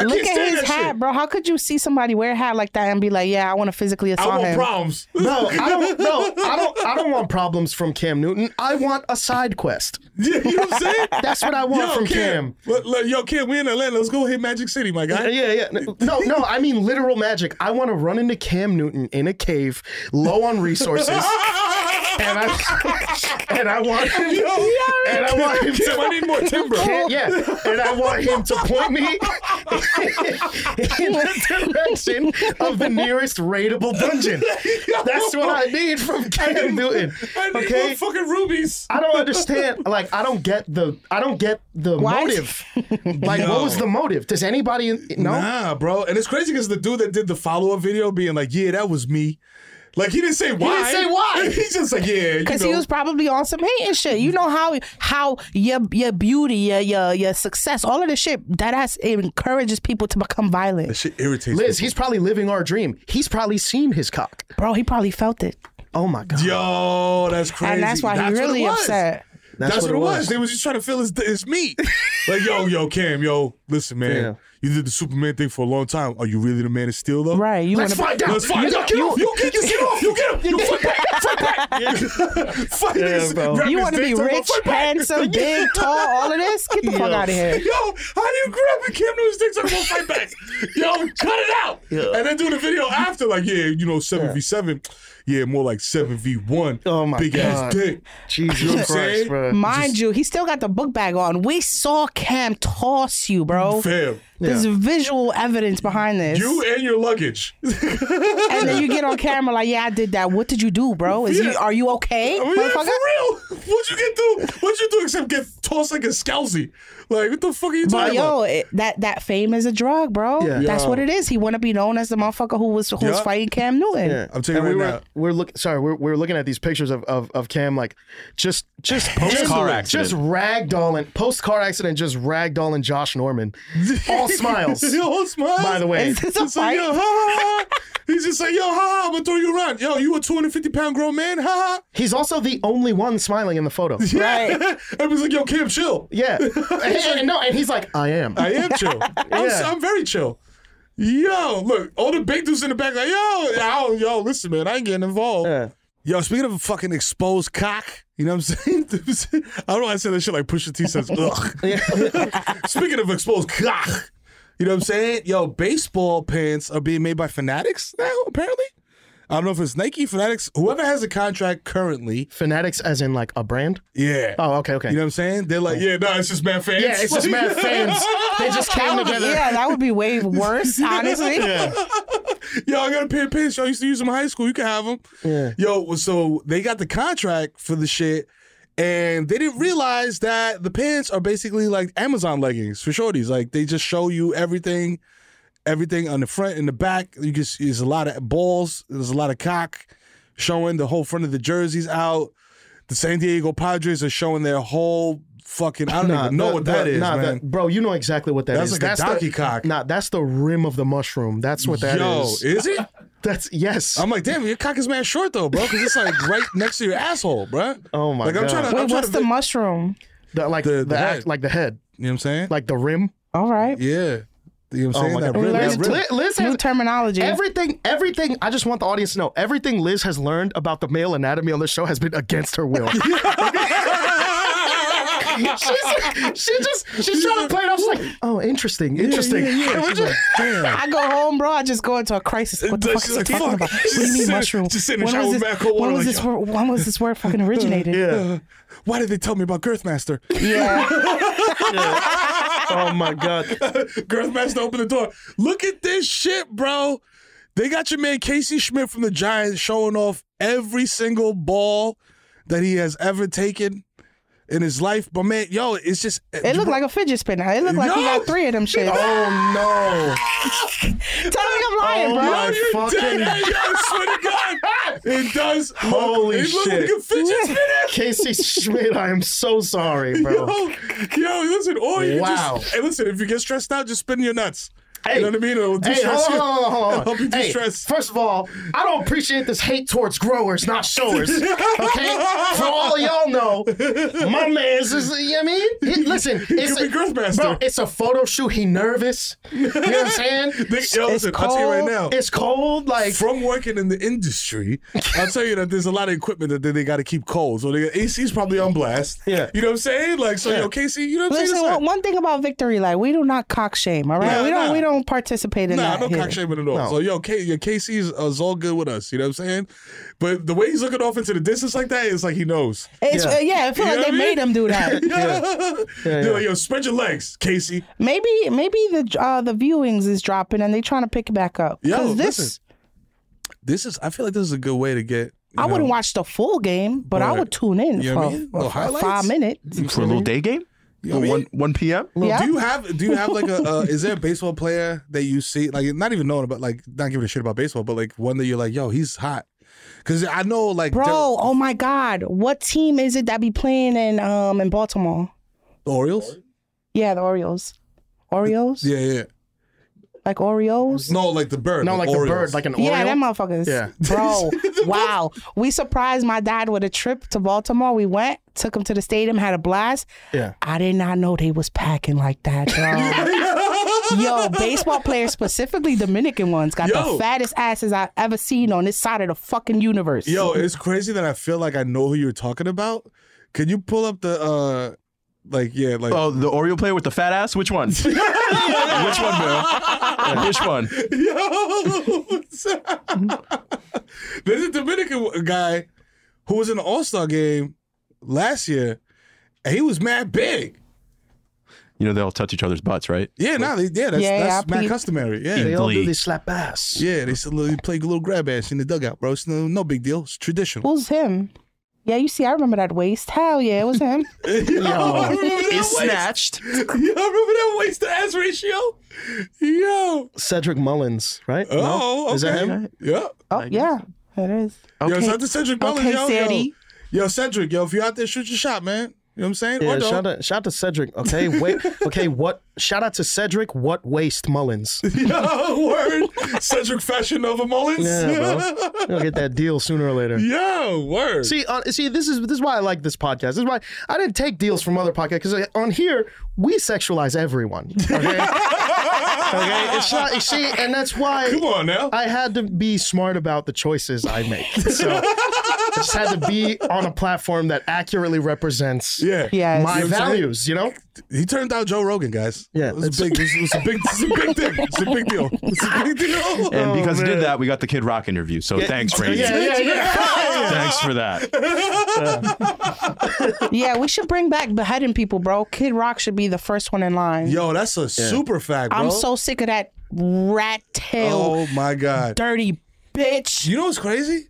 I Look at his hat, shit. bro. How could you see somebody wear a hat like that and be like, "Yeah, I want to physically I assault want him"? problems. No, I don't. No, I don't. I don't want problems from Cam Newton. I want a side quest. Yeah, you know what I'm saying? That's what I want Yo, from Cam. Cam. Look, look, Yo, Cam, we in Atlanta. Let's go hit Magic City, my guy. Yeah, yeah. No, no. I mean literal magic. I want to run into Cam Newton in a cave, low on resources, and I and I want him. And I want him Cam, I to. need more timber. Yeah, and I want him to point me in the direction of the nearest raidable dungeon. That's what I need from Cam Newton. I need Okay, more fucking rubies. I don't understand. Like, I don't get the. I don't get the What? motive. Like, what was the motive? Does anybody know? Nah, bro. And it's crazy because the dude that did the follow up video being like, yeah, that was me. Like, he didn't say why. He didn't say why. He's just like, yeah, Because he was probably on some hating shit. You know how how your your beauty, your your your success, all of this shit that has encourages people to become violent. that shit irritates Liz, people. he's probably living our dream. He's probably seen his cock. Bro, he probably felt it. Oh my god. Yo, that's crazy. And that's why he really upset. That's, what, it was. They was just trying to fill his, his meat. like, yo, yo, Cam, yo, listen, man. Yeah. You did the Superman thing for a long time. Are you really the man of steel, though? Right. You Let's wanna- find out. Let's find You- out. you- You, you, get, you get off. You get him. You fight back. Fight back. fight Yeah, this. bro. You want to be rich, handsome, big, tall, all of this? Get the fuck out of here. Yo, how do you grab a Cam Newton's dick so I'm fight back? Yo, cut it out. And then do the video after, like, yeah, you know, 7v7. Yeah, more like 7v1. Oh my Big God. ass dick. Jesus You know what I'm Christ, saying? bro. Mind you, he still got the book bag on. We saw Cam toss you, bro. Fam. There's visual evidence behind this. You and your luggage. and then you get on camera like, yeah, I did that. What did you do, bro? Is you are you okay? Oh, yeah, for real. What'd you get do? What'd you do except get tossed like a scalzi? Like, what the fuck are you But talking yo, about? it, that that fame is a drug, bro. Yeah. That's Yo. what it is. He want to be known as the motherfucker who was who was Yeah. fighting Cam Newton. Yeah. I'm telling you right we now. were, We're looking. Sorry, we're, we're looking at these pictures of, of, of Cam like just just Post car just, accident. just ragdolling post car accident, just ragdolling Josh Norman, all smiles. Yo, smile. By the way, Is this a Just like, yo, fight? ha, ha, ha. He's just like, yo, ha, ha, I'm gonna throw you around. Yo, you a 250 pound grown man, ha, ha. he's also the only one smiling in the photo. Right. Everybody's like, yo, Cam, chill. Yeah, and, and- no, and he's like, I am. I am chill. I'm, Yeah. I'm very chill. Yo, look, all the big dudes in the back, like, yo, yo, yo, listen, man, I ain't getting involved. Yeah. Yo, speaking of a fucking exposed cock, you know what I'm saying? I don't know why I said that shit like Pusha T says, ugh. speaking of exposed cock, you know what I'm saying? Yo, baseball pants are being made by Fanatics now, apparently. I don't know if it's Nike, Fanatics, whoever has a contract currently. Fanatics, as in like a brand. Yeah. Oh, okay, okay. You know what I'm saying? They're like, yeah, no, it's just mad fans. Yeah, it's just mad fans. They just came would together. yeah, that would be way worse, honestly. Yo, I got a pair of pants. Yo, I used to use them in high school. You can have them. Yeah. Yo, so they got the contract for the shit, and they didn't realize that the pants are basically like Amazon leggings for shorties. Like they just show you everything, everything on the front and the back. You can see there's a lot of balls. There's a lot of cock showing. The whole front of the jerseys out. The San Diego Padres are showing their whole fucking. I don't Nah, even know the- what that the- is, nah, man. that- bro, you know exactly what that That's is. like a donkey the, cock. Nah, that's the rim of the mushroom. That's what that is. Yo, is it? That's yes. I'm like, damn, your cock is mad short though, bro, because it's like right next to your asshole, bro. Oh my like, I'm God. trying to, Wait, I'm trying what's to the vi- mushroom? The, like The- the, the act- like the head, You know what I'm saying? like the rim. All right. yeah. You know what I'm Oh saying? my that God. rim, Liz- that rim. Liz, Liz New has terminology. everything. Everything. I just want the audience to know everything Liz has learned about the male anatomy on this show has been against her will. she's, she just she's trying to play it off. She's like, oh, interesting, interesting. yeah, yeah. And we're She's just- like, damn. I go home, bro. I just go into a crisis. What the fuck She's is he like, talking fuck. about? What do you mean sitting- mushroom? just sitting in When the was this? mad When was like, this? word- When was this word fucking originated? Uh, why did they tell me about Girthmaster? Yeah. Oh my god. Girthmaster open the door. Look at this shit, bro. They got your man Casey Schmidt from the Giants showing off every single ball that he has ever taken in his life. But man, yo, it's just It looked like a fidget spinner. It looked like he got three of them shit. Oh no. Tell me I'm lying, Oh bro. my you fucking- dead, man. Yo, I swear to God. It does. look- Holy it look shit. like a fidget spinner. Casey Schmidt, I am so sorry, bro. Yo, yo, listen, or you Wow. just, hey, listen, if you get stressed out, just spin your nuts. Hey, you know what I mean? It'll Hey, de-stress hold on, hold on, hold on. Help you Hey, first of all, I don't appreciate this hate towards growers, not showers. Okay? For all of y'all know, my man's is, you know what I mean? He- listen, it's could be Girthmaster. Bro, it's a photo shoot. He nervous. You know what I'm saying? They- yo, listen, I'll tell you right cold. now. It's cold. Like, From working in the industry, I'll tell you that there's a lot of equipment that they, they got to keep cold. So they got AC's probably on blast. Yeah. You know what I'm saying? Like, so, Yeah. yo, Casey, you know what I'm Listen, saying? one, one thing about victory, like we do not cock shame. All right, Yeah, we don't, nah. we don't participate in Nah, that. no here. cock shaming at all. No. So yo, K, your KC is, is all good with us. You know what I'm saying? But the way he's looking off into the distance like that, it's like he knows. It's, yeah. yeah, I feel You like they what I made him do that. yeah. Yeah, They're yeah. like, yo, spread your legs, Casey. Maybe maybe the uh, the viewings is dropping and they trying to pick it back up. Yo, 'Cause this listen. This is. I feel like this is a good way to get. I you wouldn't watch the full game, but I would tune in You know what I for, mean? for, for five minutes. For a little day game? You know what one one p.m. Well, Yeah. Do you have do you have like a uh, is there a baseball player that you see like not even knowing about like not giving a shit about baseball but like one that you're like yo he's hot because I know like Bro, there- oh my God. What team is it that be playing in um in Baltimore? the Orioles Yeah, the Orioles. Oreos? yeah yeah Like Oreos? no like the bird No, like the Orioles. bird, like an Oreo. Yeah, Oreo. them motherfuckers. Yeah. Bro, wow. We surprised my dad with a trip to Baltimore. We went, took him to the stadium, had a blast. Yeah. I did not know they was packing like that, bro. Yo, baseball players, specifically Dominican ones, got Yo. the fattest asses I've ever seen on this side of the fucking universe. yo it's crazy that I feel like I know who you're talking about can you pull up the uh like yeah like Oh, the Oreo player with the fat ass. Which one? Which one, Bill? Which one? Yo, there's a Dominican guy who was in the All Star game last year, and he was mad big. You know they all touch each other's butts, right? Yeah, no, they, yeah, that's, Yeah, that's yeah, mad peep. customary. Yeah, They all do. Glee. They slap ass. yeah, they they play a little grab ass in the dugout, bro. It's no, no big deal. It's traditional. Who's him? Yeah, you see, I remember that waist. Hell yeah, it was him. Yo, I remember that Is waist. snatched. Yo, I remember that waist to ass ratio. Yo. Cedric Mullins, right? Oh, No? okay. Is that him? Yeah. Oh, yeah, it is. Yo, Okay. shout out to Cedric Mullins, Okay, yo, yo. Yo, Cedric, yo, if you're out there, shoot your shot, man. You know what I'm saying? Yeah, shout out, shout out to Cedric. Okay, wait. Okay, what? Shout out to Cedric. What waist Mullins? Yo, word. Cedric Fashion Nova Mullins. Yeah, bro. You'll get that deal sooner or later. Yo, word. See, uh, see, this is this is why I like this podcast. This is why I didn't take deals from other podcasts because on here we sexualize everyone. Okay, okay. It's not. You see, and that's why. Come on now. I had to be smart about the choices I make. So I just had to be on a platform that accurately represents Yeah. Yes. my You know what I'm values. You know. He turned out Joe Rogan, guys. Yeah, it was a big. It was a big. It's a big thing. It's a big deal. It's a big deal. And because he did oh, that, we got the Kid Rock interview. So thanks, Rainey. Yeah, yeah, yeah. Thanks for that. Yeah, we should bring back beheading people, bro. Kid Rock should be the first one in line. Yo, that's a super fact, bro. I'm so sick of that rat tail, Oh my god. dirty bitch. You know what's crazy?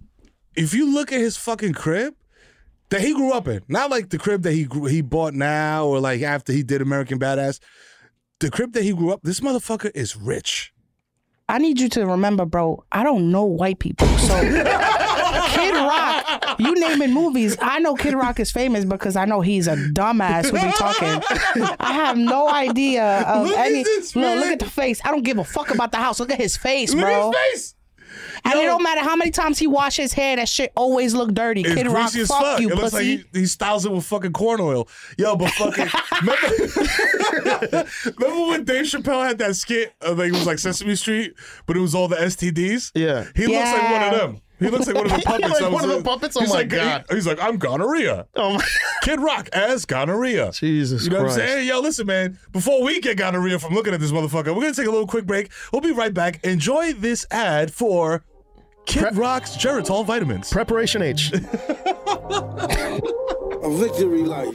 If you look at his fucking crib that he grew up in, not like the crib that he grew, he bought now or like after he did American Badass, the crib that he grew up. This motherfucker is rich. I need you to remember, bro. I don't know white people, so Kid Rock. You naming movies? I know Kid Rock is famous because I know he's a dumbass who be talking. I have no idea of Look at any. this, look, look at the face. I don't give a fuck about the house. Look at his face, Look bro. at his face. And Yo. it don't matter how many times he wash his hair, that shit always look dirty. It's Kid Rock, greasy as fuck fuck. you, it looks like pussy. he, he styles it with fucking corn oil. Yo, but fucking remember, remember when Dave Chappelle had that skit? I think it was like Sesame Street, but it was all the STDs. Yeah. he looks like one of them. He looks like one of the puppets. Like that was one of the puppets? Oh he's my like, God. he- he's like, I'm gonorrhea. Oh my. Kid Rock as gonorrhea. Jesus You know Christ. what I'm saying? Yo, listen, man. Before we get gonorrhea from looking at this motherfucker, we're gonna take a little quick break. We'll be right back. Enjoy this ad for Kid Rock's Geritol vitamins. Preparation H. A victory light.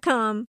Come.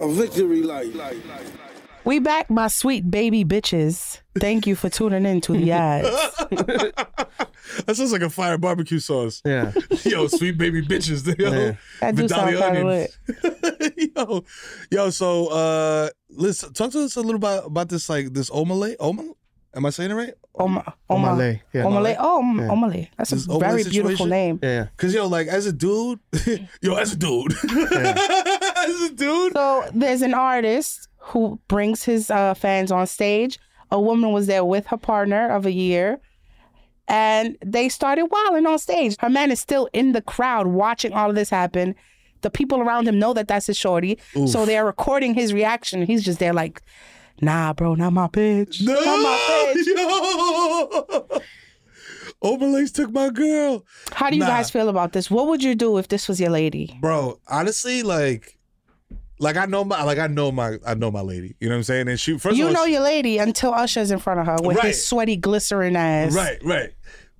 A victory light. We back, my sweet baby bitches. Thank you for tuning in to the ads. That sounds like a fire barbecue sauce. Yeah. yo, sweet baby bitches. Yo, Yeah. That do sound Vidalia onions. yo, yo. So, uh, listen, talk to us a little about about this, like this Omah Lay. Omal? Am I saying it right? Oma, Omah Lay, yeah. Omah Lay. Oh, Yeah. Omah Lay. That's a This Omah Lay very beautiful name. Yeah. Cause yo, like as a dude, yo, as a dude, a dude. So there's an artist who brings his uh, fans on stage. A woman was there with her partner of a year, and they started wilding on stage. Her man is still in the crowd watching all of this happen. The people around him know that that's his shorty, so they're recording his reaction. He's just there like, "Nah, bro, not my bitch, No, not my bitch." Omah Lay's took my girl. How do you Nah. guys feel about this? What would you do if this was your lady? bro honestly like like i know my like i know my i know my lady you know what i'm saying and she first you of all know she- your lady until Usher's in front of her with Right. his sweaty, glycerin ass. right right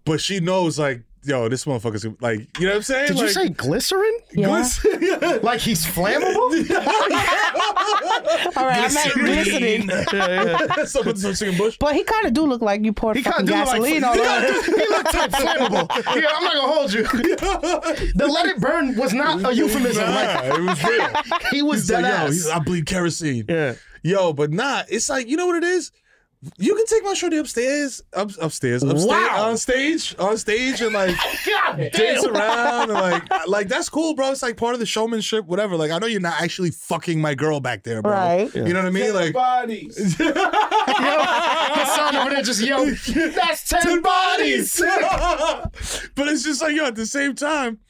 but she knows like yo this motherfucker's like you know what i'm saying Did you like, say glycerin? Yeah. Glycerin. Like he's flammable? All right, I meant glistening. so put some chicken bush But he kind of do look like you poured He fucking kind of do gasoline like, all he over. he looked type flammable. Yeah, I'm not gonna hold you. The let it burn was not a euphemism. Nah, Like, it was real he was He's dead like, yo, ass. he's, I bleed kerosene. Yeah. Yo, but nah, it's like, you know what it is? You can take my shorty upstairs, up, upstairs, upstairs, Wow. on stage, on stage, and like God dance damn. around, and like, like that's cool, bro. It's like part of the showmanship, whatever. Like, I know you're not actually fucking my girl back there, bro. Right. You know what I mean? Like, Bodies. His son over there just yo, that's ten bodies. but it's just like, yo, at the same time,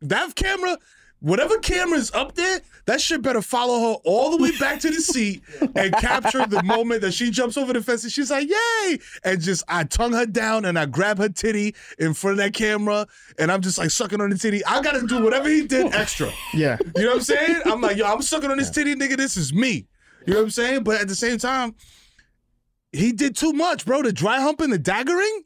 that camera, whatever camera's up there, that shit better follow her all the way back to the seat and capture the moment that she jumps over the fence and she's like, yay! And just, I tongue her down and I grab her titty in front of that camera and I'm just like sucking on the titty. I gotta do whatever he did extra. Yeah. You know what I'm saying? I'm like, yo, I'm sucking on this titty, nigga. This is me. You know what I'm saying? But at the same time, he did too much, bro. The dry humping, the daggering.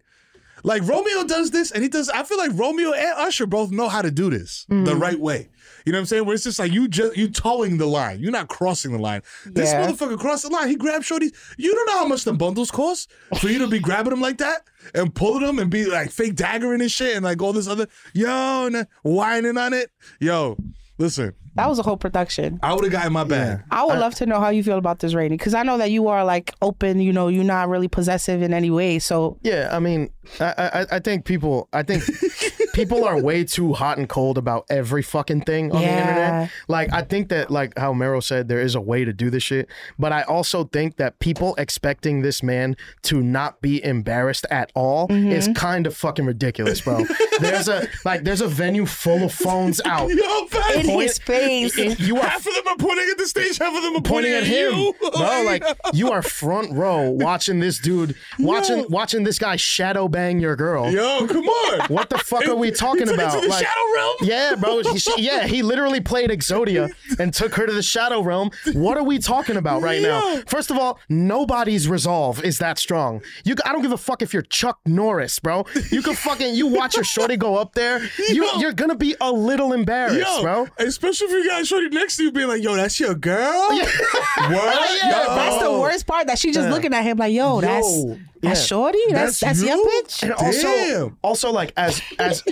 Like Romeo does this, and he does. I feel like Romeo and Usher both know how to do this the mm. right way. You know what I'm saying? Where it's just like you just you towing the line. You're not crossing the line. This Yeah. motherfucker crossed the line. He grabbed shorties. You don't know how much the bundles cost for you to be grabbing them like that and pulling them and be like fake daggering and shit and like all this other yo and whining on it. Yo, listen, That was a whole production. I would have gotten my bag. I would love to know how you feel about this rating because I know that you are like open. You know, you're not really possessive in any way. So Yeah, I mean, I, I I think people I think people are way too hot and cold about every fucking thing on the internet. Like I think that like how Meryl said there is a way to do this shit, but I also think that people expecting this man to not be embarrassed at all Mm-hmm. is kind of fucking ridiculous, bro. there's a like there's a venue full of phones out. Yo, in his face. You are half of them are pointing at the stage, half of them are pointing at him, you. bro. Like you are front row watching this dude, watching watching this guy shadow bang your girl. Yo, come on. What the fuck are we talking took it about? to the shadow realm? Yeah, bro. He, she- yeah, he literally played Exodia and took her to the shadow realm. What are we talking about right now? First of all, nobody's resolve is that strong. You, I don't give a fuck if you're Chuck Norris, bro. You can fucking you watch your shorty go up there. You, Yo. you're gonna be a little embarrassed, Yo, bro. especially if you got shorty next to you being like, yo, that's your girl? Yeah. What? Oh, yeah, Yo. That's the worst part. That she just Yeah. looking at him like, yo, that's Yo, that's yeah. shorty. That's That's that's, your bitch. And also, Damn. also like as as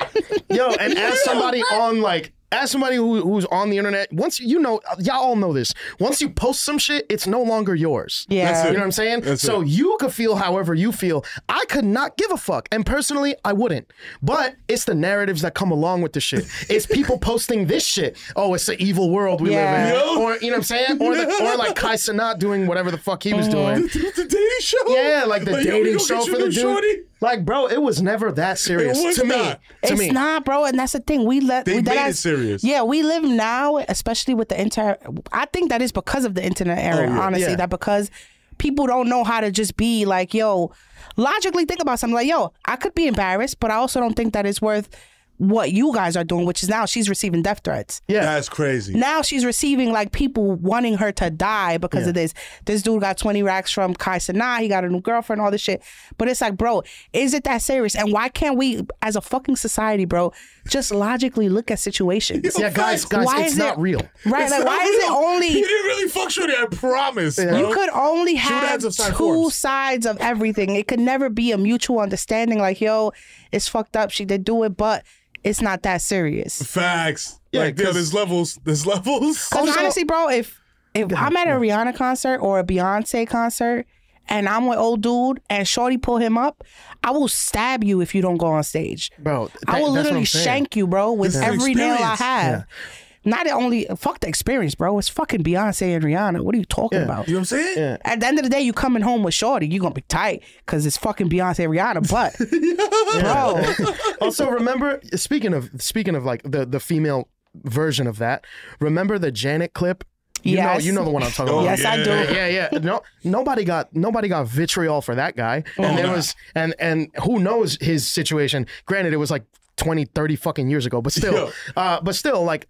yo, and as somebody on like as somebody who, who's on the internet, once you know, y'all all know this. Once you post some shit, it's no longer yours. Yeah. That's you it. know what I'm saying. That's so it. you could feel however you feel. I could not give a fuck, and personally, I wouldn't. But it's the narratives that come along with the shit. It's people posting this shit. Oh, it's the evil world we Yeah. live in, Yo. or you know what I'm saying, or the, or like Kai Cenat doing whatever the fuck he was oh, doing. The, the dating show? Yeah, like the Like, dating show for the new dude. shorty? Like, bro, it was never that serious to me. not. To it's me, not, bro, and that's the thing. We let They we made that it serious. Yeah, we live now, especially with the internet. I think that is because of the internet era. Oh, yeah. Honestly, Yeah. that because people don't know how to just be like, yo, logically think about something like, yo, I could be embarrassed, but I also don't think that it's worth what you guys are doing, which is now she's receiving death threats. Yeah, that's crazy. Now she's receiving like people wanting her to die because Yeah. of this. This dude got 20 racks from Kai Cenat. He got a new girlfriend, all this shit. But it's like, bro, is it that serious? And why can't we, as a fucking society, bro, just logically look at situations? Yeah, guys, guys, Why it's is not it- real. Right? It's like, not why is it only. He didn't really fuck Shorty. I promise. bro. You could only have ads of side two sides of everything. It could never be a mutual understanding. Like, yo, it's fucked up. She did do it, but it's not that serious. Facts. Yeah, like, yo, 'cause- there's levels. There's levels. Because honestly, bro, if if I'm at a Rihanna concert or a Beyonce concert and I'm with old dude and Shorty pull him up, I will stab you if you don't go on stage. bro. I will that's what literally I'm shank you, bro, with This is every nail I experience. have. Not only fuck the experience, bro. It's fucking Beyonce and Rihanna. What are you talking about? You know what I'm saying? Yeah. At the end of the day, you coming home with Shorty, you gonna be tight because it's fucking Beyonce and Rihanna. But bro, also, remember speaking of speaking of like the the female version of that. Remember the Janet clip. You Yes. know, you know the one I'm talking Oh, about. Yes, I do. Yeah, yeah. No, nobody got nobody got vitriol for that guy. And there nah. was and and who knows his situation. Granted, it was like 20, 30 fucking years ago, but still, uh, but still, like,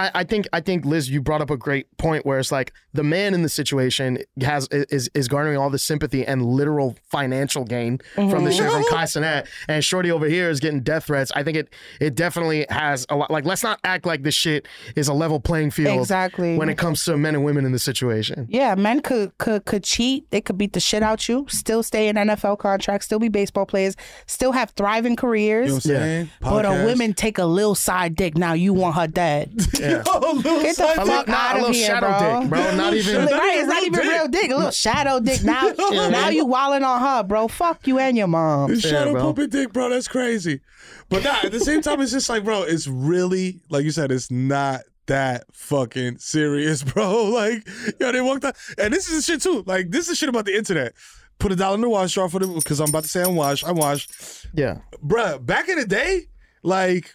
I, I think I think Liz, you brought up a great point where it's like the man in the situation has is is garnering all the sympathy and literal financial gain from the mm-hmm. shit from Kai Cenat, and Shorty over here is getting death threats. I think it it definitely has a lot. Like, let's not act like this shit is a level playing field Exactly. when it comes to men and women in the situation. Yeah, men could could could cheat. They could beat the shit out you. Still stay in NFL contracts. Still be baseball players. Still have thriving careers. You know what I'm saying? But a Podcast. women take a little side dick. Now you want her dead. Yeah. Oh, little Get the fuck dick. not out a of little here, shadow bro. dick, bro. Not even. Like, right, it's even not even dick. real dick. A little shadow dick. Now, now you walling on her, bro. Fuck you and your mom. This shadow bro. puppet dick, bro. That's crazy. But nah, at the same time, it's just like, bro, it's really like you said, it's not that fucking serious, bro. Like, yo, they walked out, and this is the shit too. Like, this is shit about the internet. Put a dollar in the wash jar for the because I'm about to say I'm washed. I'm washed, Yeah. bruh. Back in the day, like.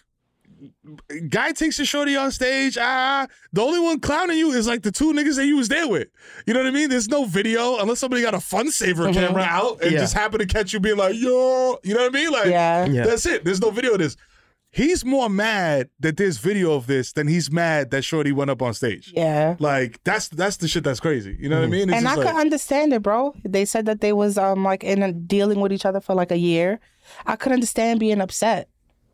Guy takes a shorty on stage. Ah, the only one clowning you is like the two niggas that you was there with. You know what I mean? There's no video unless somebody got a fun saver camera out and Yeah. just happened to catch you being like, yo, you know what I mean? Like, Yeah. Yeah. that's it. There's no video of this. He's more mad that there's video of this than he's mad that Shorty went up on stage. Yeah. Like that's that's the shit that's crazy. You know what I mean? It's and I just could understand it, bro. They said that they was um like in a, dealing with each other for like a year. I could understand being upset,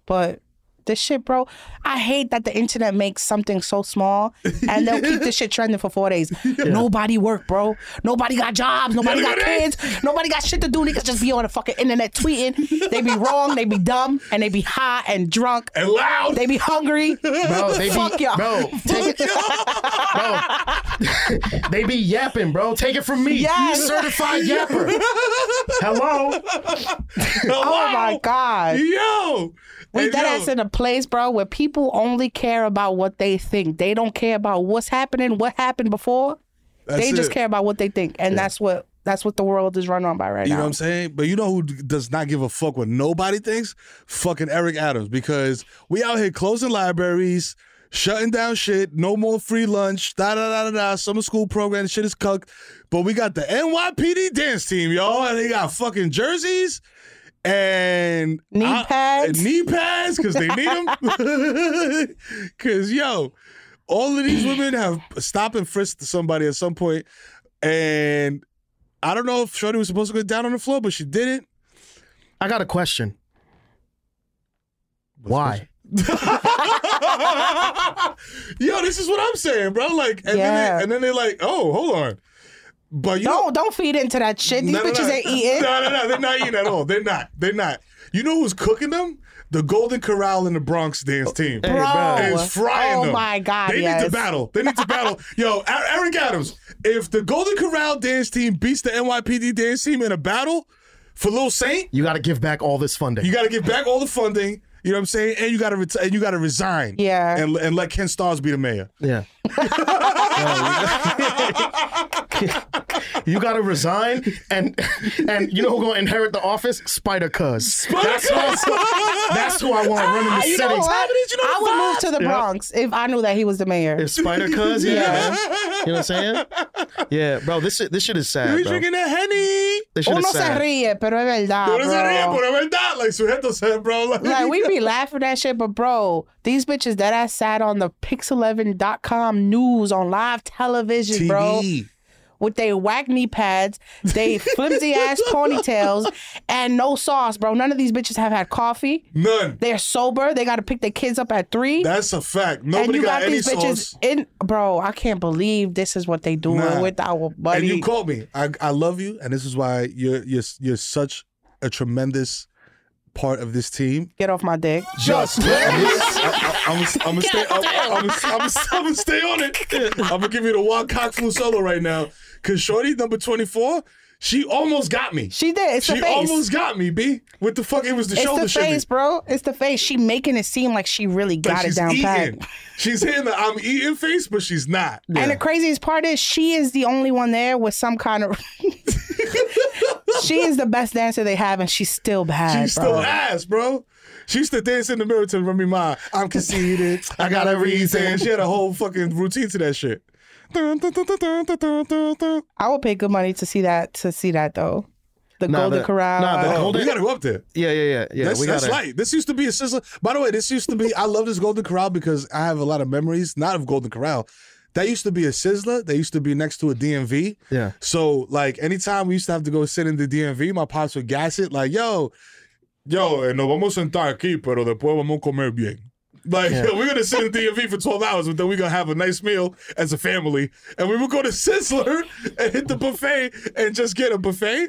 but this shit, bro. I hate that the internet makes something so small and they'll keep this shit trending for four days. Nobody work, bro. Nobody got jobs. Nobody got kids. Nobody got shit to do. Niggas just be on the fucking internet tweeting. They be wrong. They be dumb, and they be high and drunk and loud. They be hungry. Bro, they Fuck be, y'all. bro, take it, bro. they be yapping, bro. Take it from me, Yes. certified yapper. Hello, Oh my god. Yo, We Hey, dead ass in a place, bro, where people only care about what they think. They don't care about what's happening, what happened before. That's they just care about what they think, and that's what that's what the world is run on by right now. You know what I'm saying? But you know who does not give a fuck what nobody thinks? Fucking Eric Adams. Because we out here closing libraries, shutting down shit, no more free lunch, da da da da da, summer school program, shit is cucked. But we got the NYPD dance team, y'all, and they got fucking jerseys and Knee I- pads. and knee pads because they need them. Because yo, all of these women have stopped and frisked somebody at some point, and I don't know if Shorty was supposed to go down on the floor, but she didn't. I got a question. Why? Yo, this is what I'm saying, bro. Like, and, then they, and then they're like, oh, hold on. But you don't don't feed into that shit. These No, no, bitches no. ain't eating. No, no, no. They're not eating at all. They're not. They're not. You know who's cooking them? The Golden Corral in the Bronx dance oh, team bro. is frying Oh them. my God, They need to battle. They need to battle. Yo, Eric Adams. If the Golden Corral dance team beats the NYPD dance team in a battle for Lil Saint, You got to give back all this funding. you got to give back all the funding. You know what I'm saying? And you got to ret- and you got to resign. Yeah. And and let Ken Stars be the mayor. Yeah. you gotta resign, and and you know who gonna inherit the office? Spider Cuz. That's, that's, that's who I want running the Ah, you know city. what? I would move to the Yeah. Bronx if I knew that he was the mayor. If Spider Cuz, yeah, Yeah. man. You know what I'm saying? Yeah, bro. This shit, this shit is sad, We bro. drinking that henny. This shit Uno is se sad. ríe, pero es verdad, Uno se ríe, pero es verdad. Like Sujeto said, bro. Like, Like we be laughing at shit, but bro, these bitches that I sat on the pix11.com news on live television, bro. With they whack knee pads, they flimsy ass ponytails, and no sauce, bro. None of these bitches have had coffee. None. They're sober. They got to pick their kids up at three. That's a fact. and Nobody you got, got, any these bitches sauce. in, bro. I can't believe this is what they doing Nah. with our buddy. And you called me. I, I love you, and this is why you're you're you're such a tremendous part of this team. Get off my dick. Just I'm gonna stay. I'm gonna I'm I'm stay on it. I'm gonna give you the one cock flu solo right now, cause Shorty number 24. She almost got me. She did. It's she the face. almost got me, B. What the fuck? It was the it's shoulder It's the shimmy. face, bro. It's the face. She making it seem like she really Like got it down eating. pat. She's hitting the I'm eating face, but she's not. And the craziest part is she is the only one there with some kind of. she is the best dancer they have, and she's still bad. She's still ass, bro. She used to dance in the mirror to Remy Ma. I'm conceited. I got a reason. She had a whole fucking routine to that shit. I would pay good money to see that. To see that though. The nah, Golden the, Corral. Nah, the oh, Golden. You gotta go up there. Yeah, yeah, yeah, yeah. That's, we right. This used to be a sister. By the way, this used to be. I love this Golden Corral because I have a lot of memories, not of Golden Corral, that used to be a sizzler. That used to be next to a DMV. Yeah. So like anytime we used to have to go sit in the DMV, my pops would gas it like, "Yo, yo, eh, nos vamos a sentar aquí, pero después vamos a comer bien." Like Yeah. we're gonna sit in the DMV for twelve hours, but then we're gonna have a nice meal as a family, and we would go to Sizzler and hit the buffet and just get a buffet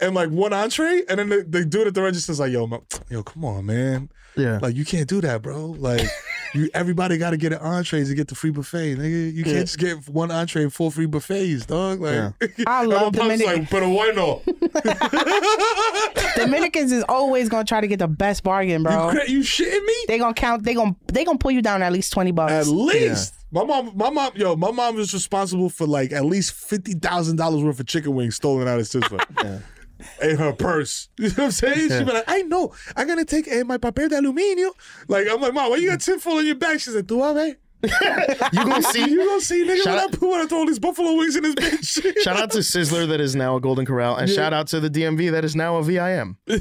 and like one entree, and then the, the dude at the register's like, "Yo, yo, come on, man, Yeah. like you can't do that, bro. Like you, everybody got to get an entree to get the free buffet, nigga. You can't Yeah. just get one entree and four free buffets, dog. Like Yeah. I love my pops Dominican. like, pero bueno, Dominicans is always gonna try to get the best bargain, bro. you, cra- you shitting me? They gonna count. They gonna they gonna pull you down at least twenty bucks. At least. My mom, my mom, yo, my mom was responsible for like at least fifty thousand dollars worth of chicken wings stolen out of Sizzler. In her purse. You know what I'm saying? Yeah. She'd be like, I know, I'm gonna take eh, my papel de aluminio. Like, I'm like, Mom, why you got tinfoil in your bag? She's like, tú a ver. You gonna see? You gonna see, nigga, Shout when I, out- put, when I throw all these buffalo wings in this bitch. Shout out to Sizzler that is now a Golden Corral, and Yeah. shout out to the DMV that is now a VIM. and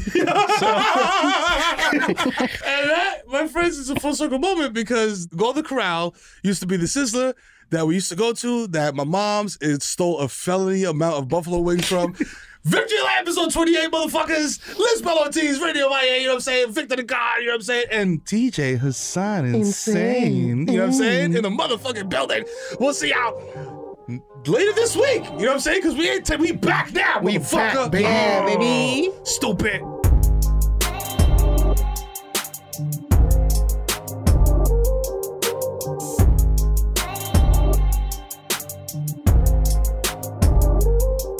that, my friends, is a full circle moment because Golden Corral used to be the sizzler that we used to go to that my mom's it stole a felony amount of buffalo wings from. Victory Lab episode 28, motherfuckers. Lizbel Ortiz, Radio Maya, you know what I'm saying? Victor the God, you know what I'm saying? And TJ Hassan, insane. You know what I'm saying? In the motherfucking building. We'll see y'all later this week. You know what I'm saying? Because we ain't, t- we back now, We back, baby. Yeah, baby. Stupid.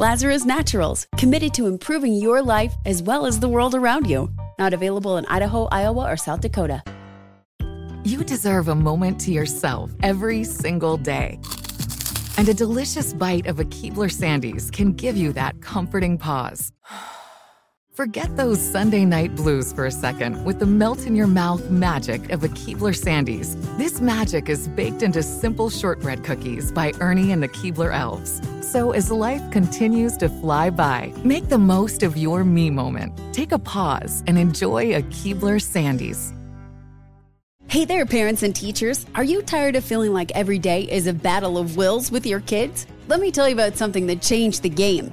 Lazarus Naturals, committed to improving your life as well as the world around you. Not available in Idaho, Iowa, or South Dakota. You deserve a moment to yourself every single day. And a delicious bite of a Keebler Sandies can give you that comforting pause. Forget those Sunday night blues for a second with the melt in your mouth magic of a Keebler Sandies. This magic is baked into simple shortbread cookies by Ernie and the Keebler Elves. So as life continues to fly by, make the most of your me moment. Take a pause and enjoy a Keebler Sandies. Hey there, parents and teachers. Are you tired of feeling like every day is a battle of wills with your kids? Let me tell you about something that changed the game